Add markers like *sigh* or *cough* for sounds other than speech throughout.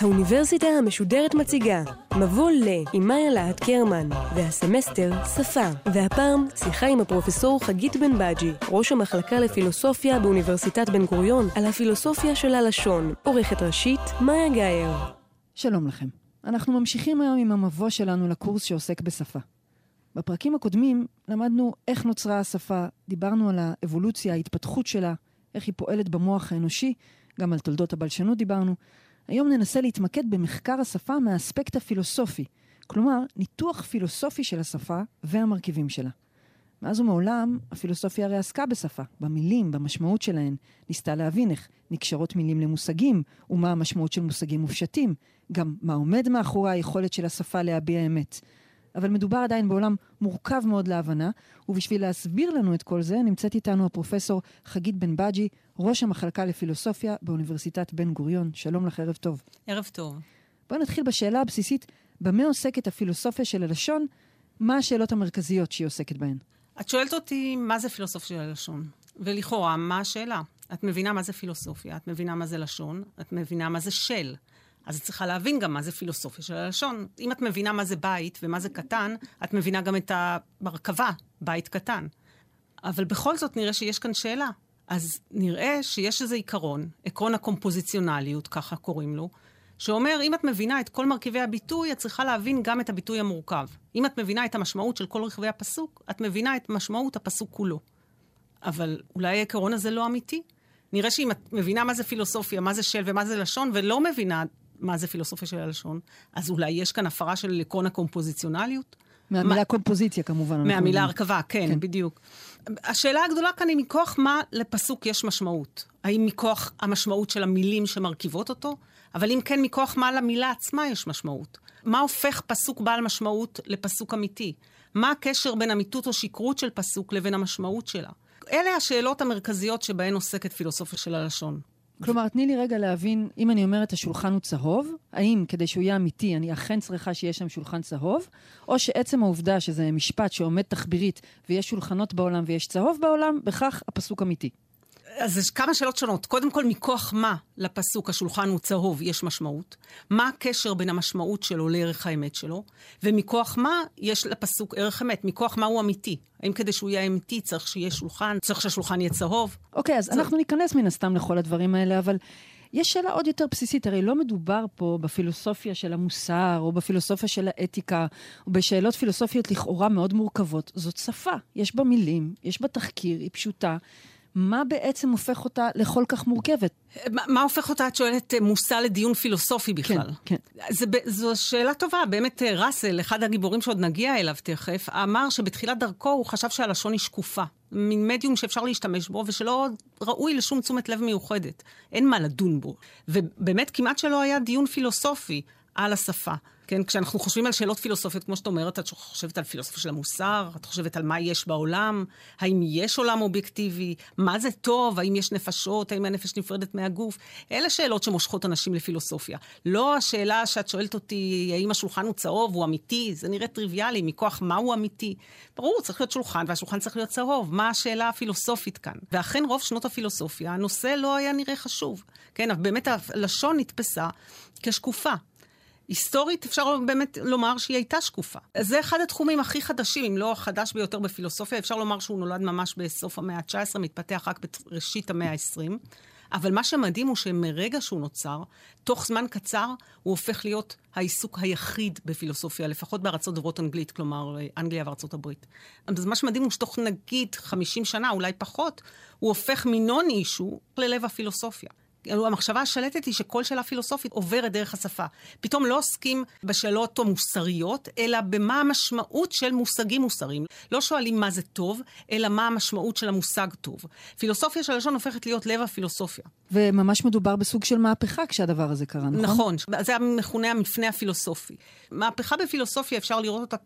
האוניברסיטה המשודרת מציגה מבוא ל עם מאיה להט קרמן והסמסטר שפה והפעם שיחה עם הפרופסור חגית בן בג'י ראש המחלקה לפילוסופיה באוניברסיטת בן גוריון על הפילוסופיה של הלשון עורכת ראשית מאיה גאייר שלום לכם. אנחנו ממשיכים היום עם המבוא שלנו לקורס שעוסק בשפה. בפרקים הקודמים למדנו איך נוצרה השפה, דיברנו על האבולוציה, ההתפתחות שלה, איך היא פועלת במוח האנושי, גם על תולדות הבלשנות דיברנו. היום ננסה להתמקד במחקר השפה מהאספקט הפילוסופי, כלומר, ניתוח פילוסופי של השפה והמרכיבים שלה. מאז ומעולם, הפילוסופיה הרי עסקה בשפה, במילים, במשמעות שלהן, ניסתה להבין איך נקשרות מילים למושגים, ומה המשמעות של מושגים מופשטים, גם מה עומד מאחורי היכולת של השפה להביע אמת. אבל מדובר עדיין בעולם מורכב מאוד להבנה, ובשביל להסביר לנו את כל זה, נמצאת איתנו הפרופסור חגית בן בג'י, ראש המחלקה לפילוסופיה באוניברסיטת בן גוריון. שלום לך, ערב טוב. ערב טוב. בואי נתחיל בשאלה הבסיסית, במה עוסקת הפילוסופיה של הלשון? מה השאלות המרכזיות שהיא עוסקת בהן? את שואלת אותי מה זה פילוסופיה של הלשון, ולכאורה, מה השאלה? את מבינה מה זה פילוסופיה, את מבינה מה זה לשון, את מבינה מה זה של. אז את צריכה להבין גם מה זה פילוסופיה של הלשון. אם את מבינה מה זה בית ומה זה קטן, את מבינה גם את המרכבה, בית קטן. אבל בכל זאת נראה שיש כאן שאלה. אז נראה שיש איזה עיקרון, עקרון הקומפוזיציונליות, ככה קוראים לו, שאומר, אם את מבינה את כל מרכיבי הביטוי, את צריכה להבין גם את הביטוי המורכב. אם את מבינה את המשמעות של כל רכיבי הפסוק, את מבינה את משמעות הפסוק כולו. אבל אולי העיקרון הזה לא אמיתי? נראה שאם את מבינה מה זה פילוסופיה, מה זה של ומה זה לשון, ולא מבינה מה זה פילוסופיה של הלשון, אז אולי יש כאן הפרה של עקרון הקומפוזיציונליות? מהמילה מה... קומפוזיציה כמובן. מהמילה הרכבה, כן, כן, בדיוק. השאלה הגדולה כאן היא מכוח מה לפסוק יש משמעות. האם מכוח המשמעות של המילים שמרכיבות אותו? אבל אם כן, מכוח מה למילה עצמה יש משמעות. מה הופך פסוק בעל משמעות לפסוק אמיתי? מה הקשר בין אמיתות או שקרות של פסוק לבין המשמעות שלה? אלה השאלות המרכזיות שבהן עוסקת פילוסופיה של הלשון. כלומר, תני לי רגע להבין, אם אני אומרת השולחן הוא צהוב, האם כדי שהוא יהיה אמיתי, אני אכן צריכה שיהיה שם שולחן צהוב, או שעצם העובדה שזה משפט שעומד תחבירית ויש שולחנות בעולם ויש צהוב בעולם, בכך הפסוק אמיתי. אז יש כמה שאלות שונות. קודם כל, מכוח מה לפסוק השולחן הוא צהוב יש משמעות? מה הקשר בין המשמעות שלו לערך האמת שלו? ומכוח מה יש לפסוק ערך אמת? מכוח מה הוא אמיתי? האם כדי שהוא יהיה אמיתי צריך שיהיה שולחן? צריך שהשולחן יהיה צהוב? אוקיי, אז צהוב. אנחנו ניכנס מן הסתם לכל הדברים האלה, אבל... יש שאלה עוד יותר בסיסית, הרי לא מדובר פה בפילוסופיה של המוסר, או בפילוסופיה של האתיקה, או בשאלות פילוסופיות לכאורה מאוד מורכבות. זאת שפה, יש בה מילים, יש בה תחקיר, היא פשוטה. מה בעצם הופך אותה לכל כך מורכבת? מה, מה הופך אותה, את שואלת, מושא לדיון פילוסופי בכלל? כן, כן. זה, זו שאלה טובה. באמת, ראסל, אחד הגיבורים שעוד נגיע אליו תכף, אמר שבתחילת דרכו הוא חשב שהלשון היא שקופה. מין מדיום שאפשר להשתמש בו, ושלא ראוי לשום תשומת לב מיוחדת. אין מה לדון בו. ובאמת, כמעט שלא היה דיון פילוסופי על השפה. כן, כשאנחנו חושבים על שאלות פילוסופיות, כמו שאת אומרת, את חושבת על פילוסופיה של המוסר, את חושבת על מה יש בעולם, האם יש עולם אובייקטיבי, מה זה טוב, האם יש נפשות, האם הנפש נפרדת מהגוף. אלה שאלות שמושכות אנשים לפילוסופיה. לא השאלה שאת שואלת אותי, האם השולחן הוא צהוב, הוא אמיתי, זה נראה טריוויאלי, מכוח מה הוא אמיתי. ברור, צריך להיות שולחן, והשולחן צריך להיות צהוב. מה השאלה הפילוסופית כאן? ואכן, רוב שנות הפילוסופיה, הנושא לא היה נראה חשוב. כן, באמת הלשון נתפסה כשקופה. היסטורית אפשר באמת לומר שהיא הייתה שקופה. זה אחד התחומים הכי חדשים, אם לא החדש ביותר בפילוסופיה. אפשר לומר שהוא נולד ממש בסוף המאה ה-19, מתפתח רק בראשית המאה ה-20. אבל מה שמדהים הוא שמרגע שהוא נוצר, תוך זמן קצר הוא הופך להיות העיסוק היחיד בפילוסופיה, לפחות בארצות דוברות אנגלית, כלומר אנגליה וארצות הברית. אז מה שמדהים הוא שתוך נגיד 50 שנה, אולי פחות, הוא הופך מנון אישו ללב הפילוסופיה. המחשבה השלטת היא שכל שאלה פילוסופית עוברת דרך השפה. פתאום לא עוסקים בשאלות המוסריות, אלא במה המשמעות של מושגים מוסריים. לא שואלים מה זה טוב, אלא מה המשמעות של המושג טוב. פילוסופיה של לשון הופכת להיות לב הפילוסופיה. וממש מדובר בסוג של מהפכה כשהדבר הזה קרה, נכון? נכון, זה המכונה המפנה הפילוסופי. מהפכה בפילוסופיה אפשר לראות אותה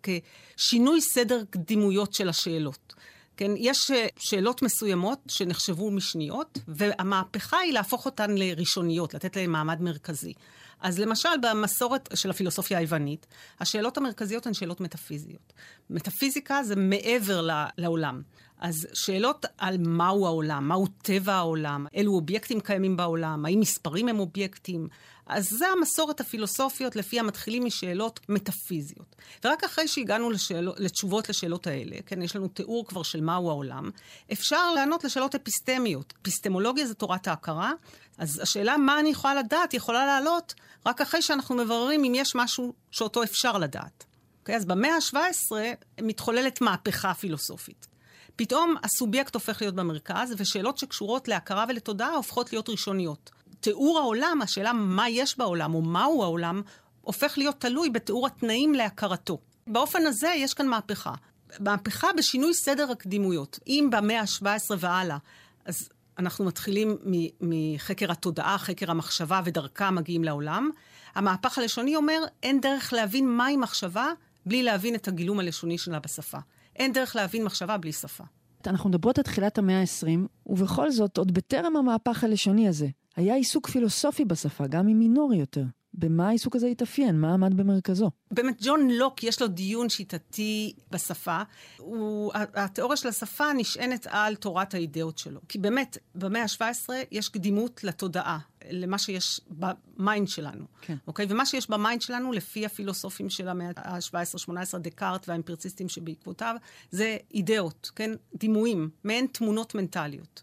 כשינוי סדר קדימויות של השאלות. כן, יש אה, שאלות מסוימות שנחשבו משניות, והמהפכה היא להפוך אותן לראשוניות, לתת להן מעמד מרכזי. אז למשל, במסורת של הפילוסופיה היוונית, השאלות המרכזיות הן שאלות מטאפיזיות. מטאפיזיקה זה מעבר לעולם. אז שאלות על מהו העולם, מהו טבע העולם, אילו אובייקטים קיימים בעולם, האם מספרים הם אובייקטים. אז זה המסורת הפילוסופיות לפיה מתחילים משאלות מטאפיזיות. ורק אחרי שהגענו לשאל... לתשובות לשאלות האלה, כן, יש לנו תיאור כבר של מהו העולם, אפשר לענות לשאלות אפיסטמיות. אפיסטמולוגיה זה תורת ההכרה, אז השאלה מה אני יכולה לדעת יכולה לעלות רק אחרי שאנחנו מבררים אם יש משהו שאותו אפשר לדעת. Okay, אוקיי? אז במאה ה-17 מתחוללת מהפכה פילוסופית. פתאום הסובייקט הופך להיות במרכז, ושאלות שקשורות להכרה ולתודעה הופכות להיות ראשוניות. תיאור העולם, השאלה מה יש בעולם או מהו העולם, הופך להיות תלוי בתיאור התנאים להכרתו. באופן הזה יש כאן מהפכה. מהפכה בשינוי סדר הקדימויות. אם במאה ה-17 והלאה, אז אנחנו מתחילים מחקר התודעה, חקר המחשבה ודרכה מגיעים לעולם, המהפך הלשוני אומר, אין דרך להבין מהי מחשבה בלי להבין את הגילום הלשוני שלה בשפה. אין דרך להבין מחשבה בלי שפה. אנחנו מדברות על תחילת המאה ה-20, ובכל זאת, עוד בטרם המהפך הלשוני הזה, היה עיסוק פילוסופי בשפה, גם אם מינורי יותר. במה העיסוק הזה התאפיין? מה עמד במרכזו? באמת, ג'ון לוק, יש לו דיון שיטתי בשפה. הוא, התיאוריה של השפה נשענת על תורת האידאות שלו. כי באמת, במאה ה-17 יש קדימות לתודעה, למה שיש ב mind שלנו. כן. אוקיי? ומה שיש ב mind שלנו, לפי הפילוסופים של המאה ה-17-18, דקארט והאמפיריציסטים שבעקבותיו, זה אידאות, כן? דימויים, מעין תמונות מנטליות.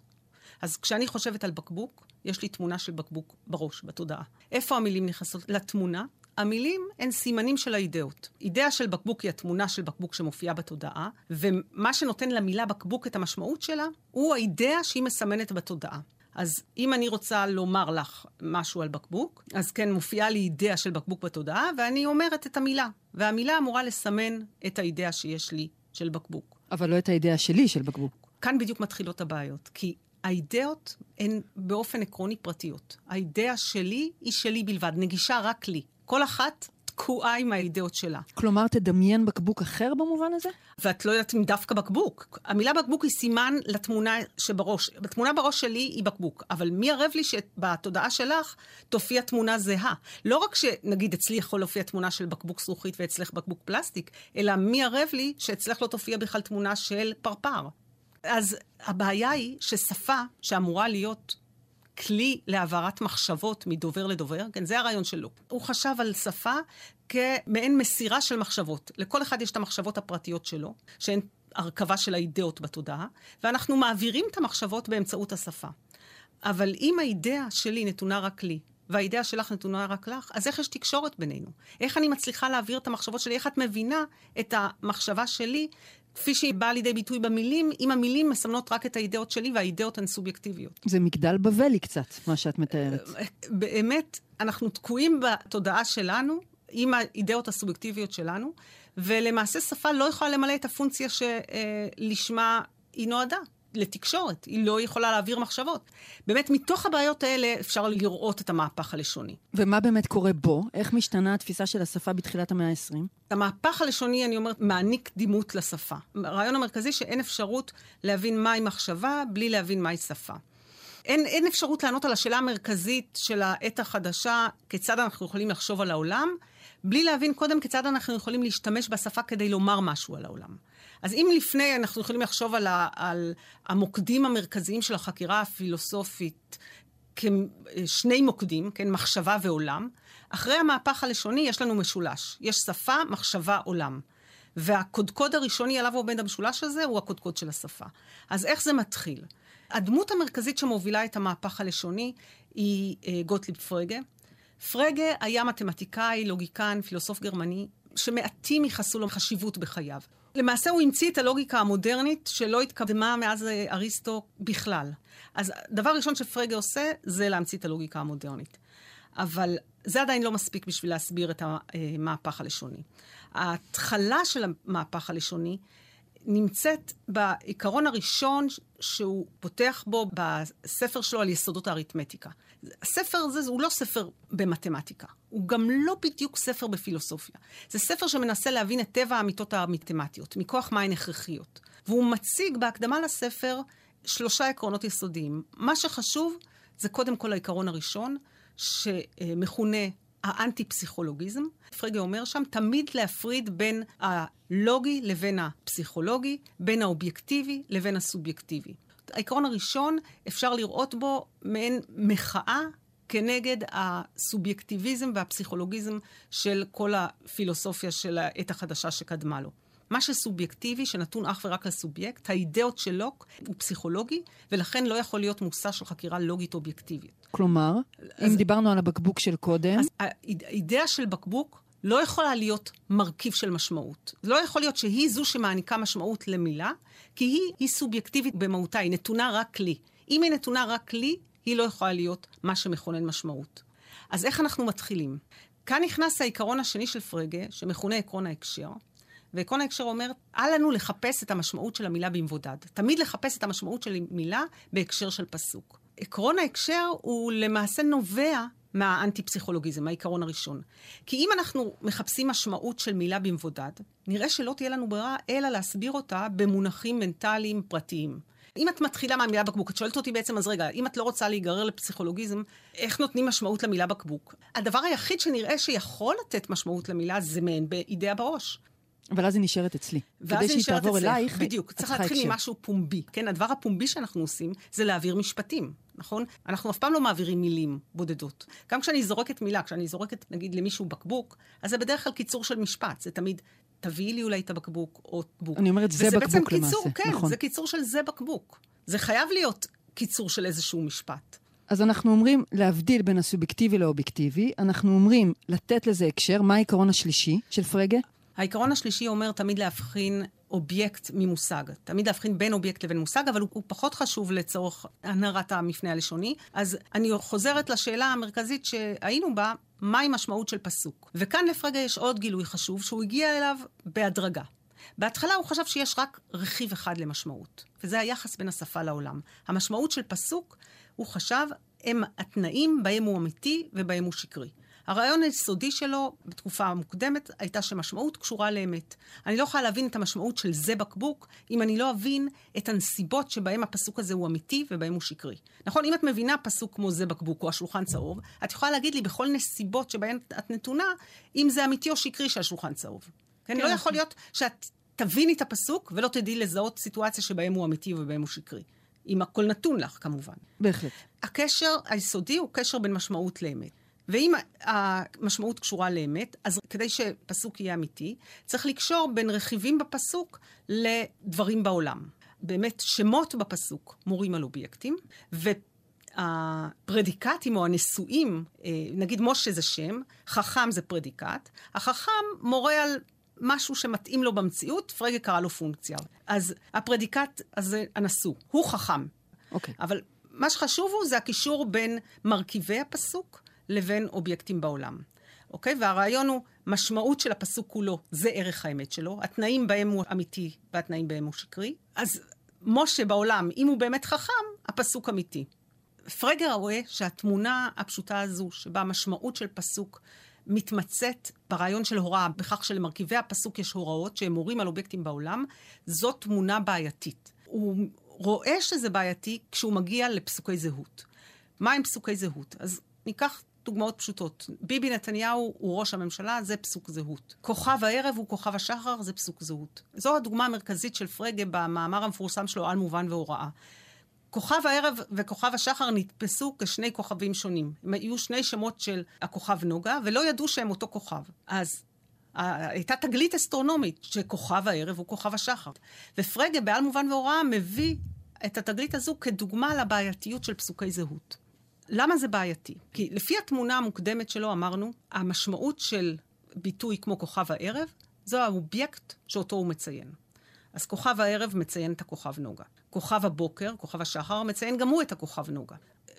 אז כשאני חושבת על בקבוק, יש לי תמונה של בקבוק בראש, בתודעה. איפה המילים נכנסות לתמונה? המילים הן סימנים של האידאות. אידאה של בקבוק היא התמונה של בקבוק שמופיעה בתודעה, ומה שנותן למילה בקבוק את המשמעות שלה, הוא האידאה שהיא מסמנת בתודעה. אז אם אני רוצה לומר לך משהו על בקבוק, אז כן, מופיעה לי אידאה של בקבוק בתודעה, ואני אומרת את המילה. והמילה אמורה לסמן את האידאה שיש לי של בקבוק. אבל לא את האידאה שלי של בקבוק. כאן בדיוק מתחילות הבעיות. כי האידאות הן באופן עקרוני פרטיות. האידאה שלי היא שלי בלבד, נגישה רק לי. כל אחת תקועה עם האידאות שלה. כלומר, תדמיין בקבוק אחר במובן הזה? ואת לא יודעת אם דווקא בקבוק. המילה בקבוק היא סימן לתמונה שבראש. בתמונה בראש שלי היא בקבוק, אבל מי ערב לי שבתודעה שלך תופיע תמונה זהה? לא רק שנגיד אצלי יכול להופיע תמונה של בקבוק זכוכית ואצלך בקבוק פלסטיק, אלא מי ערב לי שאצלך לא תופיע בכלל תמונה של פרפר. אז הבעיה היא ששפה שאמורה להיות כלי להעברת מחשבות מדובר לדובר, כן, זה הרעיון שלו. הוא חשב על שפה כמעין מסירה של מחשבות. לכל אחד יש את המחשבות הפרטיות שלו, שהן הרכבה של האידאות בתודעה, ואנחנו מעבירים את המחשבות באמצעות השפה. אבל אם האידאה שלי נתונה רק לי, והאידאה שלך נתונה רק לך, אז איך יש תקשורת בינינו? איך אני מצליחה להעביר את המחשבות שלי? איך את מבינה את המחשבה שלי כפי שהיא באה לידי ביטוי במילים, אם המילים מסמנות רק את האידאות שלי והאידאות הן סובייקטיביות. זה מגדל בבלי קצת, מה שאת מתארת. באמת, אנחנו תקועים בתודעה שלנו, עם האידאות הסובייקטיביות שלנו, ולמעשה שפה לא יכולה למלא את הפונקציה שלשמה היא נועדה. לתקשורת, היא לא יכולה להעביר מחשבות. באמת, מתוך הבעיות האלה אפשר לראות את המהפך הלשוני. ומה באמת קורה בו? איך משתנה התפיסה של השפה בתחילת המאה ה-20? המהפך הלשוני, אני אומרת, מעניק דימות לשפה. הרעיון המרכזי שאין אפשרות להבין מהי מחשבה בלי להבין מהי שפה. אין, אין אפשרות לענות על השאלה המרכזית של העת החדשה, כיצד אנחנו יכולים לחשוב על העולם, בלי להבין קודם כיצד אנחנו יכולים להשתמש בשפה כדי לומר משהו על העולם. אז אם לפני אנחנו יכולים לחשוב על, ה, על המוקדים המרכזיים של החקירה הפילוסופית כשני מוקדים, כן, מחשבה ועולם, אחרי המהפך הלשוני יש לנו משולש. יש שפה, מחשבה, עולם. והקודקוד הראשוני עליו עומד המשולש הזה הוא הקודקוד של השפה. אז איך זה מתחיל? הדמות המרכזית שמובילה את המהפך הלשוני היא אה, גוטליב פרגה. פרגה היה מתמטיקאי, לוגיקן, פילוסוף גרמני, שמעטים ייחסו לו חשיבות בחייו. למעשה הוא המציא את הלוגיקה המודרנית שלא התקדמה מאז אה, אריסטו בכלל. אז דבר ראשון שפרגה עושה זה להמציא את הלוגיקה המודרנית. אבל זה עדיין לא מספיק בשביל להסביר את המהפך הלשוני. ההתחלה של המהפך הלשוני נמצאת בעיקרון הראשון שהוא פותח בו בספר שלו על יסודות האריתמטיקה. הספר הזה הוא לא ספר במתמטיקה, הוא גם לא בדיוק ספר בפילוסופיה. זה ספר שמנסה להבין את טבע האמיתות המתמטיות, מכוח מה הן הכרחיות. והוא מציג בהקדמה לספר שלושה עקרונות יסודיים. מה שחשוב זה קודם כל העיקרון הראשון, שמכונה האנטי-פסיכולוגיזם. פרגה אומר שם תמיד להפריד בין הלוגי לבין הפסיכולוגי, בין האובייקטיבי לבין הסובייקטיבי. העיקרון הראשון, אפשר לראות בו מעין מחאה כנגד הסובייקטיביזם והפסיכולוגיזם של כל הפילוסופיה של העת החדשה שקדמה לו. מה שסובייקטיבי, שנתון אך ורק לסובייקט, האידאות של לוק הוא פסיכולוגי, ולכן לא יכול להיות מושא של חקירה לוגית אובייקטיבית. כלומר, אז, אם דיברנו על הבקבוק של קודם... אז האידאה של בקבוק לא יכולה להיות מרכיב של משמעות. לא יכול להיות שהיא זו שמעניקה משמעות למילה, כי היא, היא סובייקטיבית במהותה, היא נתונה רק לי. אם היא נתונה רק לי, היא לא יכולה להיות מה שמכונן משמעות. אז איך אנחנו מתחילים? כאן נכנס העיקרון השני של פרגה, שמכונה עקרון ההקשר. ועקרון ההקשר אומר, אל לנו לחפש את המשמעות של המילה במבודד. תמיד לחפש את המשמעות של מילה בהקשר של פסוק. עקרון ההקשר הוא למעשה נובע מהאנטי-פסיכולוגיזם, העיקרון הראשון. כי אם אנחנו מחפשים משמעות של מילה במבודד, נראה שלא תהיה לנו ברירה אלא להסביר אותה במונחים מנטליים פרטיים. אם את מתחילה מהמילה בקבוק, את שואלת אותי בעצם, אז רגע, אם את לא רוצה להיגרר לפסיכולוגיזם, איך נותנים משמעות למילה בקבוק? הדבר היחיד שנראה שיכול לתת משמעות למילה זה מעין באידאה בראש. אבל אז היא נשארת אצלי. כדי שהיא תעבור אלייך, בדיוק. צריך להתחיל ממשהו פומבי. כן, הדבר הפומבי שאנחנו עושים זה להעביר משפטים, נכון? אנחנו אף פעם לא מעבירים מילים בודדות. גם כשאני זורקת מילה, כשאני זורקת, נגיד, למישהו בקבוק, אז זה בדרך כלל קיצור של משפט. זה תמיד, תביאי לי אולי את הבקבוק, או בקבוק. אני אומרת, זה בקבוק למעשה. קיצור, כן, נכון. זה קיצור של זה בקבוק. זה חייב להיות קיצור של איזשהו משפט. אז אנחנו אומרים להבדיל בין הסובייקטיבי לאובייקטיבי, אנחנו אומרים לתת לזה הקשר, מה העיקרון השלישי של פרגה? העיקרון השלישי אומר תמיד להבחין אובייקט ממושג. תמיד להבחין בין אובייקט לבין מושג, אבל הוא, הוא פחות חשוב לצורך הנהרת המפנה הלשוני. אז אני חוזרת לשאלה המרכזית שהיינו בה, מהי משמעות של פסוק? וכאן לפרגה יש עוד גילוי חשוב, שהוא הגיע אליו בהדרגה. בהתחלה הוא חשב שיש רק רכיב אחד למשמעות, וזה היחס בין השפה לעולם. המשמעות של פסוק, הוא חשב, הם התנאים בהם הוא אמיתי ובהם הוא שקרי. הרעיון היסודי שלו בתקופה המוקדמת הייתה שמשמעות קשורה לאמת. אני לא יכולה להבין את המשמעות של זה בקבוק אם אני לא אבין את הנסיבות שבהם הפסוק הזה הוא אמיתי ובהם הוא שקרי. נכון, אם את מבינה פסוק כמו זה בקבוק או השולחן צהוב, את יכולה להגיד לי בכל נסיבות שבהן את נתונה, אם זה אמיתי או שקרי שהשולחן צהוב. כן, לא יכול להיות שאת תביני את הפסוק ולא תדעי לזהות סיטואציה שבהם הוא אמיתי ובהם הוא שקרי. אם הכל נתון לך, כמובן. בהחלט. הקשר היסודי הוא קשר בין משמעות לאמת. ואם המשמעות קשורה לאמת, אז כדי שפסוק יהיה אמיתי, צריך לקשור בין רכיבים בפסוק לדברים בעולם. באמת, שמות בפסוק מורים על אובייקטים, והפרדיקטים או הנשואים, אה, נגיד משה זה שם, חכם זה פרדיקט, החכם מורה על משהו שמתאים לו במציאות, פרגה קרא לו פונקציה. אז הפרדיקט הזה, הנשוא, הוא חכם. אוקיי. Okay. אבל מה שחשוב הוא, זה הקישור בין מרכיבי הפסוק לבין אובייקטים בעולם. אוקיי? והרעיון הוא, משמעות של הפסוק כולו, זה ערך האמת שלו, התנאים בהם הוא אמיתי והתנאים בהם הוא שקרי. אז משה בעולם, אם הוא באמת חכם, הפסוק אמיתי. פרגר רואה שהתמונה הפשוטה הזו, שבה המשמעות של פסוק מתמצאת ברעיון של הוראה, בכך שלמרכיבי הפסוק יש הוראות שהם מורים על אובייקטים בעולם, זאת תמונה בעייתית. הוא רואה שזה בעייתי כשהוא מגיע לפסוקי זהות. מה הם פסוקי זהות? אז ניקח דוגמאות פשוטות. ביבי נתניהו הוא ראש הממשלה, זה פסוק זהות. כוכב הערב הוא כוכב השחר, זה פסוק זהות. זו הדוגמה המרכזית של פרגה במאמר המפורסם שלו על מובן והוראה. כוכב הערב וכוכב השחר נתפסו כשני כוכבים שונים. הם היו שני שמות של הכוכב נוגה, ולא ידעו שהם אותו כוכב. אז הייתה תגלית אסטרונומית שכוכב הערב הוא כוכב השחר. ופרגה, בעל מובן והוראה, מביא את התגלית הזו כדוגמה לבעייתיות של פסוקי זהות. למה זה בעייתי? כי לפי התמונה המוקדמת שלו אמרנו, המשמעות של ביטוי כמו כוכב הערב, זו האובייקט שאותו הוא מציין. אז כוכב הערב מציין את הכוכב נוגה. כוכב הבוקר, כוכב השחר, מציין גם הוא את הכוכב נוגה.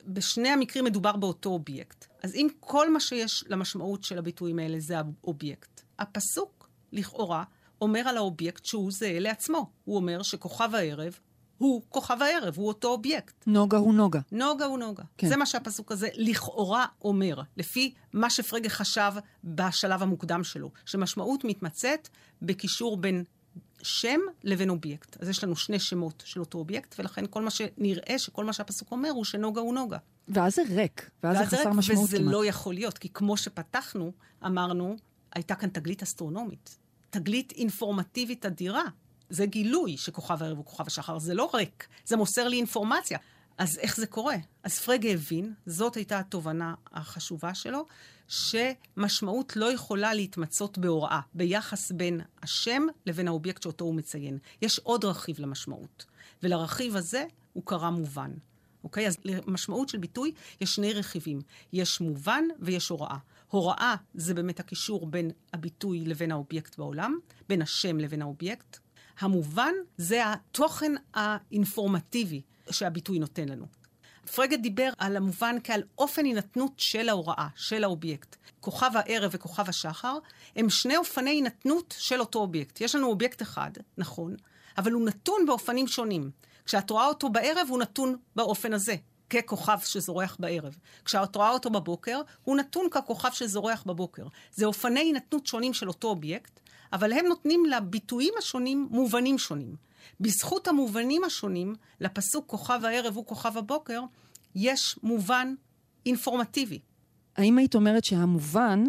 בשני המקרים מדובר באותו אובייקט. אז אם כל מה שיש למשמעות של הביטויים האלה זה האובייקט, הפסוק, לכאורה, אומר על האובייקט שהוא זהה לעצמו. הוא אומר שכוכב הערב הוא כוכב הערב, הוא אותו אובייקט. נוגה הוא נוגה. נוגה הוא נוגה. כן. זה מה שהפסוק הזה לכאורה אומר, לפי מה שפרגה חשב בשלב המוקדם שלו, שמשמעות מתמצאת בקישור בין שם לבין אובייקט. אז יש לנו שני שמות של אותו אובייקט, ולכן כל מה שנראה שכל מה שהפסוק אומר הוא שנוגה הוא נוגה. ואז זה ריק, ואז, ואז זה חסר משמעות וזה כמעט. וזה לא יכול להיות, כי כמו שפתחנו, אמרנו, הייתה כאן תגלית אסטרונומית. תגלית אינפורמטיבית אדירה. זה גילוי שכוכב הערב הוא כוכב השחר, זה לא ריק, זה מוסר לי אינפורמציה. אז איך זה קורה? אז פרגה הבין, זאת הייתה התובנה החשובה שלו, שמשמעות לא יכולה להתמצות בהוראה, ביחס בין השם לבין האובייקט שאותו הוא מציין. יש עוד רכיב למשמעות, ולרכיב הזה הוא קרא מובן. אוקיי? אז למשמעות של ביטוי יש שני רכיבים. יש מובן ויש הוראה. הוראה זה באמת הקישור בין הביטוי לבין האובייקט בעולם, בין השם לבין האובייקט. המובן זה התוכן האינפורמטיבי שהביטוי נותן לנו. פרגה דיבר על המובן כעל אופן הינתנות של ההוראה, של האובייקט. כוכב הערב וכוכב השחר הם שני אופני הינתנות של אותו אובייקט. יש לנו אובייקט אחד, נכון, אבל הוא נתון באופנים שונים. כשאת רואה אותו בערב, הוא נתון באופן הזה, ככוכב שזורח בערב. כשאת רואה אותו בבוקר, הוא נתון ככוכב שזורח בבוקר. זה אופני הינתנות שונים של אותו אובייקט, אבל הם נותנים לביטויים השונים מובנים שונים. בזכות המובנים השונים, לפסוק כוכב הערב הוא כוכב הבוקר, יש מובן אינפורמטיבי. האם היית אומרת שהמובן,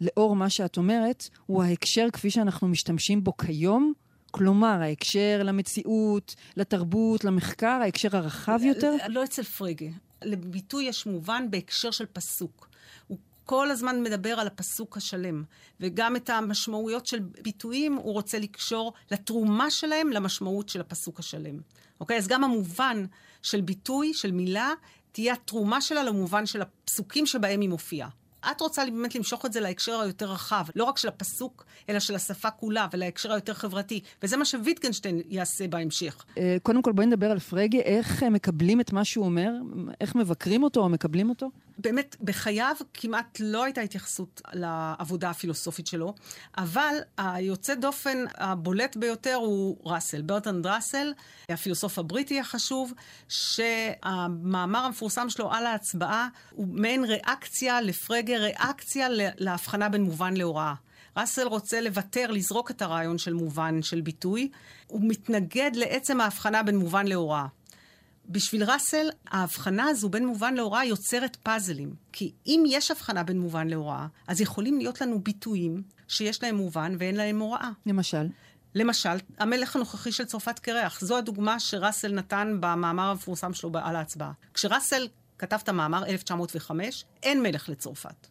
לאור מה שאת אומרת, הוא ההקשר כפי שאנחנו משתמשים בו כיום? כלומר, ההקשר למציאות, לתרבות, למחקר, ההקשר הרחב יותר? לא אצל פרגה. לביטוי יש מובן בהקשר של פסוק. הוא כל הזמן מדבר על הפסוק השלם, וגם את המשמעויות של ביטויים הוא רוצה לקשור לתרומה שלהם למשמעות של הפסוק השלם. אוקיי? אז גם המובן של ביטוי, של מילה, תהיה התרומה שלה למובן של הפסוקים שבהם היא מופיעה. את רוצה באמת למשוך את זה להקשר היותר רחב, לא רק של הפסוק, אלא של השפה כולה, ולהקשר היותר חברתי. וזה מה שוויטגנשטיין יעשה בהמשך. אה, קודם כל בואי נדבר על פרגה, איך אה, מקבלים את מה שהוא אומר? איך מבקרים אותו או מקבלים אותו? באמת, בחייו כמעט לא הייתה התייחסות לעבודה הפילוסופית שלו, אבל היוצא דופן הבולט ביותר הוא ראסל, ברטנד ראסל, הפילוסוף הבריטי החשוב, שהמאמר המפורסם שלו על ההצבעה הוא מעין ריאקציה לפרגה, ריאקציה להבחנה בין מובן להוראה. ראסל רוצה לוותר, לזרוק את הרעיון של מובן, של ביטוי. הוא מתנגד לעצם ההבחנה בין מובן להוראה. בשביל ראסל, ההבחנה הזו בין מובן להוראה יוצרת פאזלים. כי אם יש הבחנה בין מובן להוראה, אז יכולים להיות לנו ביטויים שיש להם מובן ואין להם הוראה. למשל? למשל, המלך הנוכחי של צרפת קרח. זו הדוגמה שראסל נתן במאמר המפורסם שלו על ההצבעה. כשראסל כתב את המאמר 1905, אין מלך לצרפת.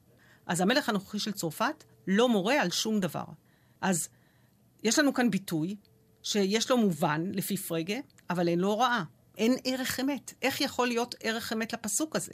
אז המלך הנוכחי של צרפת לא מורה על שום דבר. אז יש לנו כאן ביטוי שיש לו מובן, לפי פרגה, אבל אין לו הוראה. אין ערך אמת. איך יכול להיות ערך אמת לפסוק הזה?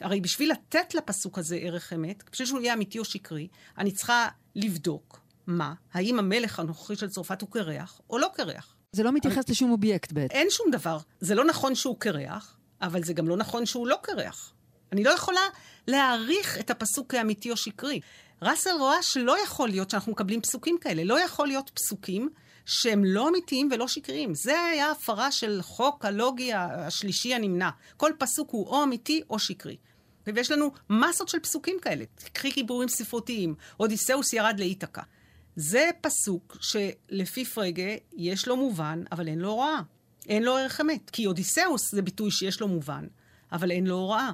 הרי בשביל לתת לפסוק הזה ערך אמת, בשביל שהוא יהיה אמיתי או שקרי, אני צריכה לבדוק מה, האם המלך הנוכחי של צרפת הוא קרח או לא קרח. זה לא מתייחס אבל... לשום אובייקט בעצם. אין שום דבר. זה לא נכון שהוא קרח, אבל זה גם לא נכון שהוא לא קרח. אני לא יכולה להעריך את הפסוק כאמיתי או שקרי. ראסל רואה שלא יכול להיות שאנחנו מקבלים פסוקים כאלה. לא יכול להיות פסוקים שהם לא אמיתיים ולא שקריים. זה היה הפרה של חוק הלוגי השלישי הנמנע. כל פסוק הוא או אמיתי או שקרי. ויש לנו מסות של פסוקים כאלה. קחי גיבורים ספרותיים, אודיסאוס ירד לאיתקה. זה פסוק שלפי פרגה יש לו מובן, אבל אין לו הוראה. אין לו ערך אמת. כי אודיסאוס זה ביטוי שיש לו מובן, אבל אין לו הוראה.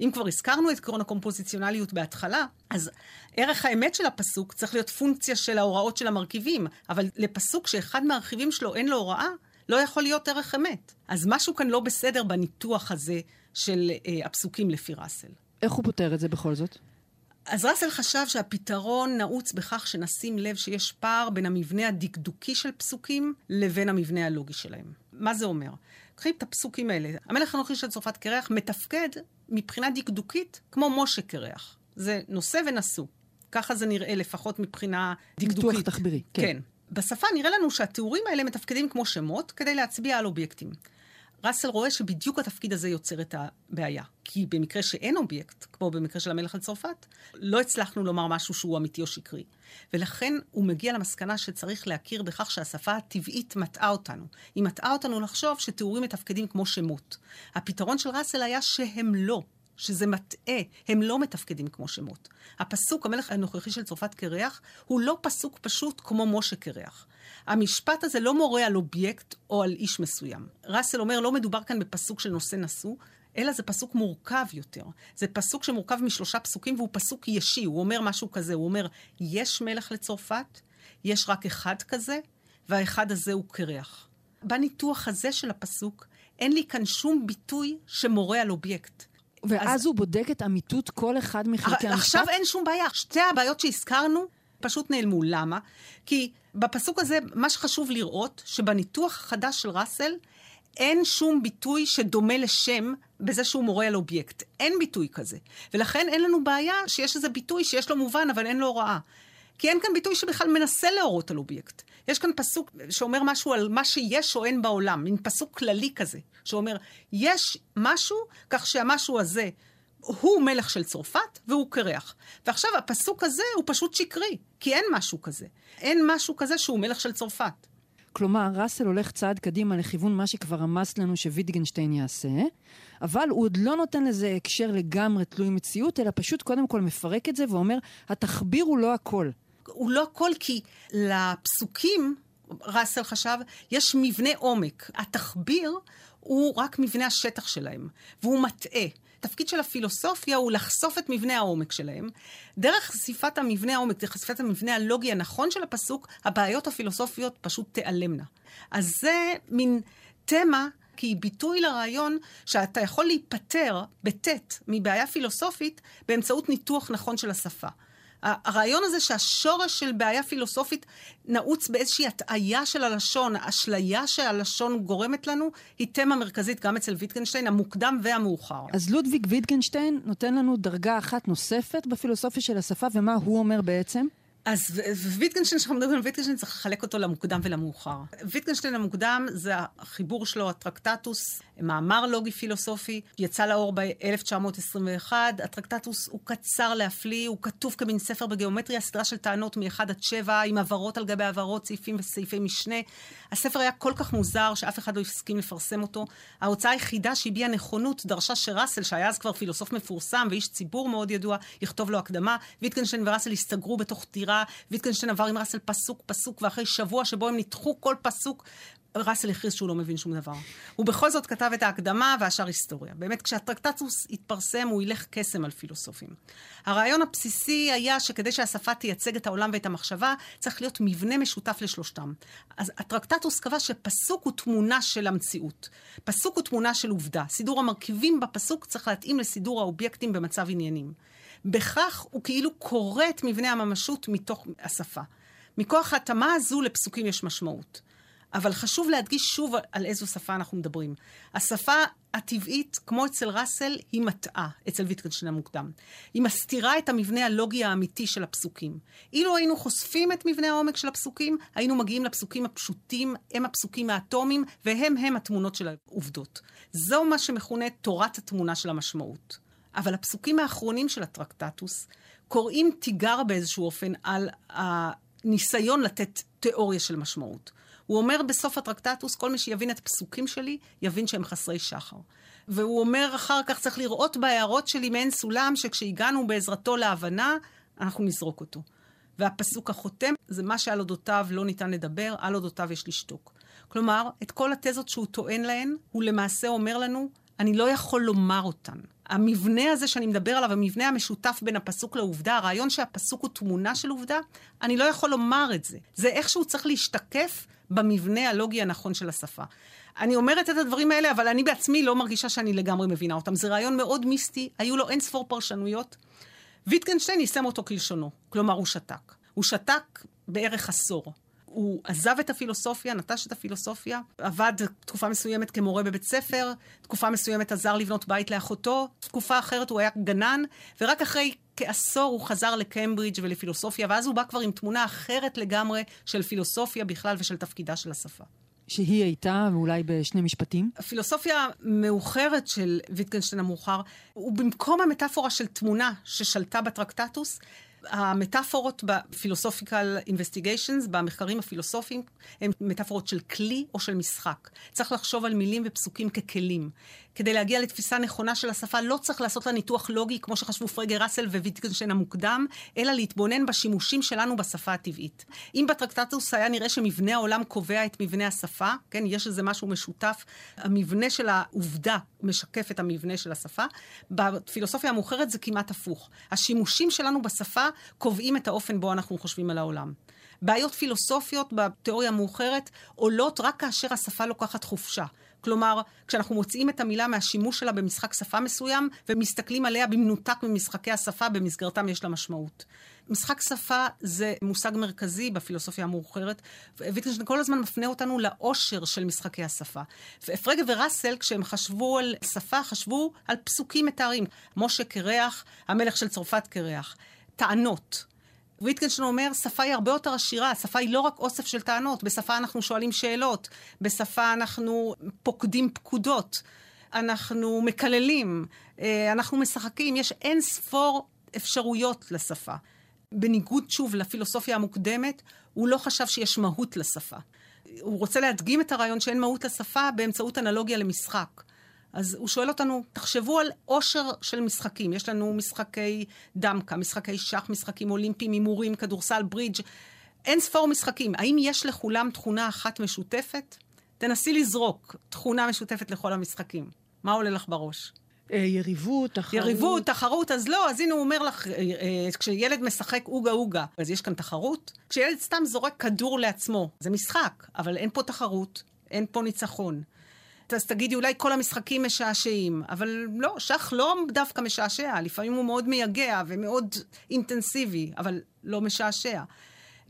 אם כבר הזכרנו את עקרון הקומפוזיציונליות בהתחלה, אז ערך האמת של הפסוק צריך להיות פונקציה של ההוראות של המרכיבים, אבל לפסוק שאחד מהרכיבים שלו אין לו הוראה, לא יכול להיות ערך אמת. אז משהו כאן לא בסדר בניתוח הזה של אה, הפסוקים לפי ראסל. איך הוא פותר את זה בכל זאת? אז ראסל חשב שהפתרון נעוץ בכך שנשים לב שיש פער בין המבנה הדקדוקי של פסוקים לבין המבנה הלוגי שלהם. מה זה אומר? קחי את הפסוקים האלה. המלך הנוכחי של צרפת קרח מתפקד מבחינה דקדוקית כמו משה קרח. זה נושא ונשוא. ככה זה נראה לפחות מבחינה דקדוקית. ניתוח תחבירי, כן. כן. בשפה נראה לנו שהתיאורים האלה מתפקדים כמו שמות כדי להצביע על אובייקטים. ראסל רואה שבדיוק התפקיד הזה יוצר את הבעיה. כי במקרה שאין אובייקט, כמו במקרה של המלך על צרפת, לא הצלחנו לומר משהו שהוא אמיתי או שקרי. ולכן הוא מגיע למסקנה שצריך להכיר בכך שהשפה הטבעית מטעה אותנו. היא מטעה אותנו לחשוב שתיאורים מתפקדים כמו שמות. הפתרון של ראסל היה שהם לא. שזה מטעה, הם לא מתפקדים כמו שמות. הפסוק, המלך הנוכחי של צרפת קרח, הוא לא פסוק פשוט כמו משה קרח. המשפט הזה לא מורה על אובייקט או על איש מסוים. ראסל אומר, לא מדובר כאן בפסוק של נושא נשוא, אלא זה פסוק מורכב יותר. זה פסוק שמורכב משלושה פסוקים והוא פסוק ישי, הוא אומר משהו כזה, הוא אומר, יש מלך לצרפת, יש רק אחד כזה, והאחד הזה הוא קרח. בניתוח הזה של הפסוק, אין לי כאן שום ביטוי שמורה על אובייקט. ואז אז... הוא בודק את אמיתות כל אחד מחלקי המשפט? עכשיו אין שום בעיה. שתי הבעיות שהזכרנו פשוט נעלמו. למה? כי בפסוק הזה, מה שחשוב לראות, שבניתוח החדש של ראסל, אין שום ביטוי שדומה לשם בזה שהוא מורה על אובייקט. אין ביטוי כזה. ולכן אין לנו בעיה שיש איזה ביטוי שיש לו מובן, אבל אין לו הוראה. כי אין כאן ביטוי שבכלל מנסה להורות על אובייקט. יש כאן פסוק שאומר משהו על מה שיש או אין בעולם, מין פסוק כללי כזה, שאומר, יש משהו, כך שהמשהו הזה הוא מלך של צרפת והוא קרח. ועכשיו הפסוק הזה הוא פשוט שקרי, כי אין משהו כזה. אין משהו כזה שהוא מלך של צרפת. כלומר, ראסל הולך צעד קדימה לכיוון מה שכבר רמז לנו שוויטגנשטיין יעשה, אבל הוא עוד לא נותן לזה הקשר לגמרי תלוי מציאות, אלא פשוט קודם כל מפרק את זה ואומר, התחביר הוא לא הכל. הוא לא הכל כי לפסוקים, ראסל חשב, יש מבנה עומק. התחביר הוא רק מבנה השטח שלהם, והוא מטעה. התפקיד של הפילוסופיה הוא לחשוף את מבנה העומק שלהם. דרך חשיפת המבנה העומק, דרך חשיפת המבנה הלוגי הנכון של הפסוק, הבעיות הפילוסופיות פשוט תיעלמנה. אז זה מין תמה כי היא ביטוי לרעיון שאתה יכול להיפטר בטית מבעיה פילוסופית באמצעות ניתוח נכון של השפה. הרעיון הזה שהשורש של בעיה פילוסופית נעוץ באיזושהי הטעיה של הלשון, האשליה שהלשון גורמת לנו, היא תמה מרכזית גם אצל ויטגנשטיין, המוקדם והמאוחר. אז לודוויג ויטגנשטיין נותן לנו דרגה אחת נוספת בפילוסופיה של השפה, ומה הוא אומר בעצם? אז ויטגנשטיין, כשאנחנו מדברים על ויטגנשטיין, צריך לחלק אותו למוקדם ולמאוחר. ויטגנשטיין המוקדם זה החיבור שלו, הטרקטטוס, מאמר לוגי פילוסופי, יצא לאור ב-1921. הטרקטטוס הוא קצר להפליא, הוא כתוב כמין ספר בגיאומטריה, סדרה של טענות מ-1 עד 7, עם הבהרות על גבי הבהרות, סעיפים וסעיפי משנה. הספר היה כל כך מוזר, שאף אחד לא הסכים לפרסם אותו. ההוצאה היחידה שהביעה נכונות דרשה שראסל, שהיה אז כבר פילוסוף מפורסם ואיש ציבור מאוד ידוע, יכתוב לו הקדמה. ויטגנשטיין וראסל הסתגרו בתוך טירה, ויטגנשטיין עבר עם ראסל פסוק פסוק, ואחרי שבוע שבו הם ניתחו כל פסוק, ראסל הכריז שהוא לא מבין שום דבר. הוא בכל זאת כתב את ההקדמה והשאר היסטוריה. באמת, כשהטרקטטוס התפרסם, הוא הילך קסם על פילוסופים. הרעיון הבסיסי היה שכדי שהשפה תייצג את העולם ואת המחשבה, צריך להיות מבנה משותף לשלושתם. אז הטרקטטוס קבע שפסוק הוא תמונה של המציאות. פסוק הוא תמונה של עובדה. סידור המרכיבים בפסוק צריך להתאים לסידור האובייקטים במצב עניינים. בכך הוא כאילו קורא את מבנה הממשות מתוך השפה. מכוח ההתאמה הזו לפסוקים יש משמעות. אבל חשוב להדגיש שוב על איזו שפה אנחנו מדברים. השפה הטבעית, כמו אצל ראסל, היא מטעה אצל ויטקנשטיין המוקדם. היא מסתירה את המבנה הלוגי האמיתי של הפסוקים. אילו היינו חושפים את מבנה העומק של הפסוקים, היינו מגיעים לפסוקים הפשוטים, הם הפסוקים האטומיים, והם הם התמונות של העובדות. זו מה שמכונה תורת התמונה של המשמעות. אבל הפסוקים האחרונים של הטרקטטוס קוראים תיגר באיזשהו אופן על הניסיון לתת תיאוריה של משמעות. הוא אומר בסוף הטרקטטוס, כל מי שיבין את הפסוקים שלי, יבין שהם חסרי שחר. והוא אומר אחר כך, צריך לראות בהערות שלי מעין סולם, שכשהגענו בעזרתו להבנה, אנחנו נזרוק אותו. והפסוק החותם זה מה שעל אודותיו לא ניתן לדבר, על אודותיו יש לשתוק. כלומר, את כל התזות שהוא טוען להן, הוא למעשה אומר לנו, אני לא יכול לומר אותן. המבנה הזה שאני מדבר עליו, המבנה המשותף בין הפסוק לעובדה, הרעיון שהפסוק הוא תמונה של עובדה, אני לא יכול לומר את זה. זה איכשהו צריך להשתקף במבנה הלוגי הנכון של השפה. אני אומרת את הדברים האלה, אבל אני בעצמי לא מרגישה שאני לגמרי מבינה אותם. זה רעיון מאוד מיסטי, היו לו אין ספור פרשנויות. ויטקנשטיין יישם אותו כלשונו, כלומר הוא שתק. הוא שתק בערך עשור. הוא עזב את הפילוסופיה, נטש את הפילוסופיה, עבד תקופה מסוימת כמורה בבית ספר, תקופה מסוימת עזר לבנות בית לאחותו, תקופה אחרת הוא היה גנן, ורק אחרי כעשור הוא חזר לקיימברידג' ולפילוסופיה, ואז הוא בא כבר עם תמונה אחרת לגמרי של פילוסופיה בכלל ושל תפקידה של השפה. שהיא הייתה, ואולי בשני משפטים? הפילוסופיה המאוחרת של ויטגנשטיין המאוחר, הוא במקום המטאפורה של תמונה ששלטה בטרקטטוס, המטאפורות בפילוסופיקל אינבסטיגיישנס, במחקרים הפילוסופיים, הן מטאפורות של כלי או של משחק. צריך לחשוב על מילים ופסוקים ככלים. כדי להגיע לתפיסה נכונה של השפה, לא צריך לעשות לה ניתוח לוגי, כמו שחשבו פרגה ראסל וויטגנשטיין המוקדם, אלא להתבונן בשימושים שלנו בשפה הטבעית. אם בטרקטטוס היה נראה שמבנה העולם קובע את מבנה השפה, כן, יש איזה משהו משותף, המבנה של העובדה משקף את המבנה של השפה, בפילוסופיה המאוחרת זה כמעט הפוך. השימושים שלנו בשפה קובעים את האופן בו אנחנו חושבים על העולם. בעיות פילוסופיות בתיאוריה המאוחרת עולות רק כאשר השפה לוקחת חופשה. כלומר, כשאנחנו מוציאים את המילה מהשימוש שלה במשחק שפה מסוים, ומסתכלים עליה במנותק ממשחקי השפה, במסגרתם יש לה משמעות. משחק שפה זה מושג מרכזי בפילוסופיה המאוחרת, ויטגנשטיין כל הזמן מפנה אותנו לאושר של משחקי השפה. פרגה וראסל, כשהם חשבו על שפה, חשבו על פסוקים מתארים. משה קרח, המלך של צרפת קרח. טענות. ויטקנשטיין אומר, שפה היא הרבה יותר עשירה, שפה היא לא רק אוסף של טענות, בשפה אנחנו שואלים שאלות, בשפה אנחנו פוקדים פקודות, אנחנו מקללים, אה, אנחנו משחקים, יש אין ספור אפשרויות לשפה. בניגוד, שוב, לפילוסופיה המוקדמת, הוא לא חשב שיש מהות לשפה. הוא רוצה להדגים את הרעיון שאין מהות לשפה באמצעות אנלוגיה למשחק. אז הוא שואל אותנו, תחשבו על עושר של משחקים. יש לנו משחקי דמקה, משחקי שח, משחקים אולימפיים, הימורים, כדורסל, ברידג', אין ספור משחקים. האם יש לכולם תכונה אחת משותפת? תנסי לזרוק תכונה משותפת לכל המשחקים. מה עולה לך בראש? אה, יריבות, תחרות. יריבות, תחרות, אז לא, אז הנה הוא אומר לך, אה, אה, כשילד משחק אוגה אוגה, אז יש כאן תחרות? כשילד סתם זורק כדור לעצמו, זה משחק, אבל אין פה תחרות, אין פה ניצחון. אז תגידי, אולי כל המשחקים משעשעים, אבל לא, שח לא דווקא משעשע, לפעמים הוא מאוד מייגע ומאוד אינטנסיבי, אבל לא משעשע.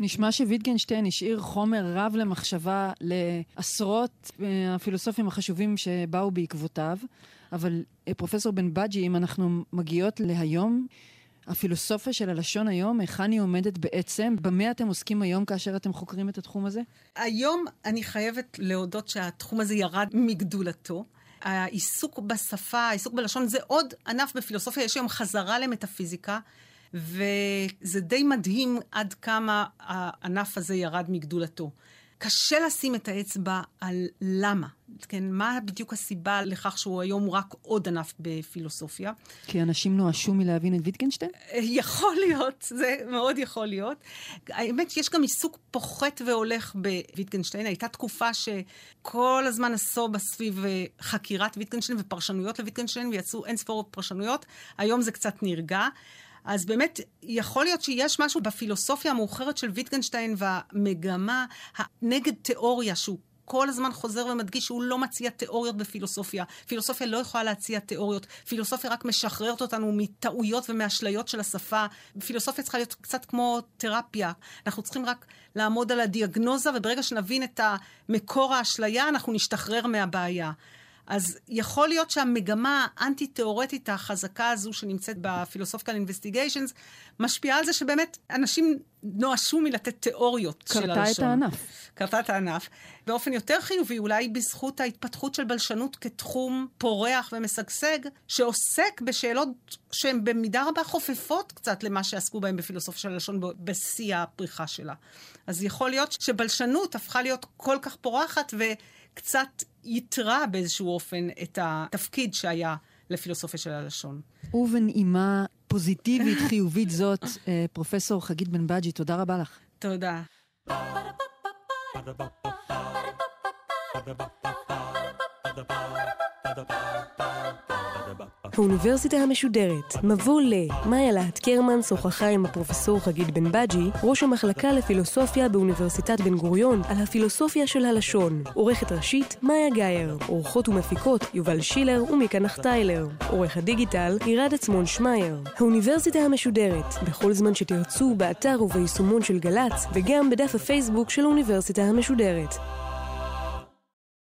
נשמע שוויטגנשטיין השאיר חומר רב למחשבה לעשרות הפילוסופים החשובים שבאו בעקבותיו, אבל אה, פרופסור בן בג'י, אם אנחנו מגיעות להיום, הפילוסופיה של הלשון היום, היכן היא עומדת בעצם? במה אתם עוסקים היום כאשר אתם חוקרים את התחום הזה? היום אני חייבת להודות שהתחום הזה ירד מגדולתו. העיסוק בשפה, העיסוק בלשון, זה עוד ענף בפילוסופיה, יש היום חזרה למטאפיזיקה, וזה די מדהים עד כמה הענף הזה ירד מגדולתו. קשה לשים את האצבע על למה. כן, מה בדיוק הסיבה לכך שהוא היום רק עוד ענף בפילוסופיה? כי אנשים נואשו מלהבין את ויטגנשטיין? יכול להיות, זה מאוד יכול להיות. האמת שיש גם עיסוק פוחת והולך בוויטגנשטיין. הייתה תקופה שכל הזמן נסובה סביב אה, חקירת ויטגנשטיין ופרשנויות לוויטגנשטיין, ויצאו אין ספור פרשנויות. היום זה קצת נרגע. אז באמת, יכול להיות שיש משהו בפילוסופיה המאוחרת של ויטגנשטיין והמגמה הנגד תיאוריה שהוא כל הזמן חוזר ומדגיש שהוא לא מציע תיאוריות בפילוסופיה. פילוסופיה לא יכולה להציע תיאוריות. פילוסופיה רק משחררת אותנו מטעויות ומאשליות של השפה. פילוסופיה צריכה להיות קצת כמו תרפיה. אנחנו צריכים רק לעמוד על הדיאגנוזה, וברגע שנבין את מקור האשליה, אנחנו נשתחרר מהבעיה. אז יכול להיות שהמגמה האנטי-תיאורטית החזקה הזו שנמצאת בפילוסופיקל אינבסטיגיישנס, משפיעה על זה שבאמת אנשים נואשו מלתת תיאוריות של הלשון. קרתה את הענף. קרתה את הענף. באופן יותר חיובי, אולי בזכות ההתפתחות של בלשנות כתחום פורח ומשגשג, שעוסק בשאלות שהן במידה רבה חופפות קצת למה שעסקו בהן בפילוסופיה של הלשון בשיא הפריחה שלה. אז יכול להיות שבלשנות הפכה להיות כל כך פורחת, ו... קצת ייתרה באיזשהו אופן את התפקיד שהיה לפילוסופיה של הלשון. ובנעימה פוזיטיבית, *laughs* חיובית זאת, אה, פרופסור חגית בן בג'י, תודה רבה לך. תודה. האוניברסיטה המשודרת, מבוא ל... מאיה להט קרמן שוחחה עם הפרופסור חגית בן בג'י, ראש המחלקה לפילוסופיה באוניברסיטת בן גוריון, על הפילוסופיה של הלשון. עורכת ראשית, מאיה גאייר. עורכות ומפיקות, יובל שילר ומיקה נחטיילר. עורך הדיגיטל, עירד עצמון שמייר. האוניברסיטה המשודרת, בכל זמן שתרצו, באתר וביישומון של גל"צ, וגם בדף הפייסבוק של האוניברסיטה המשודרת.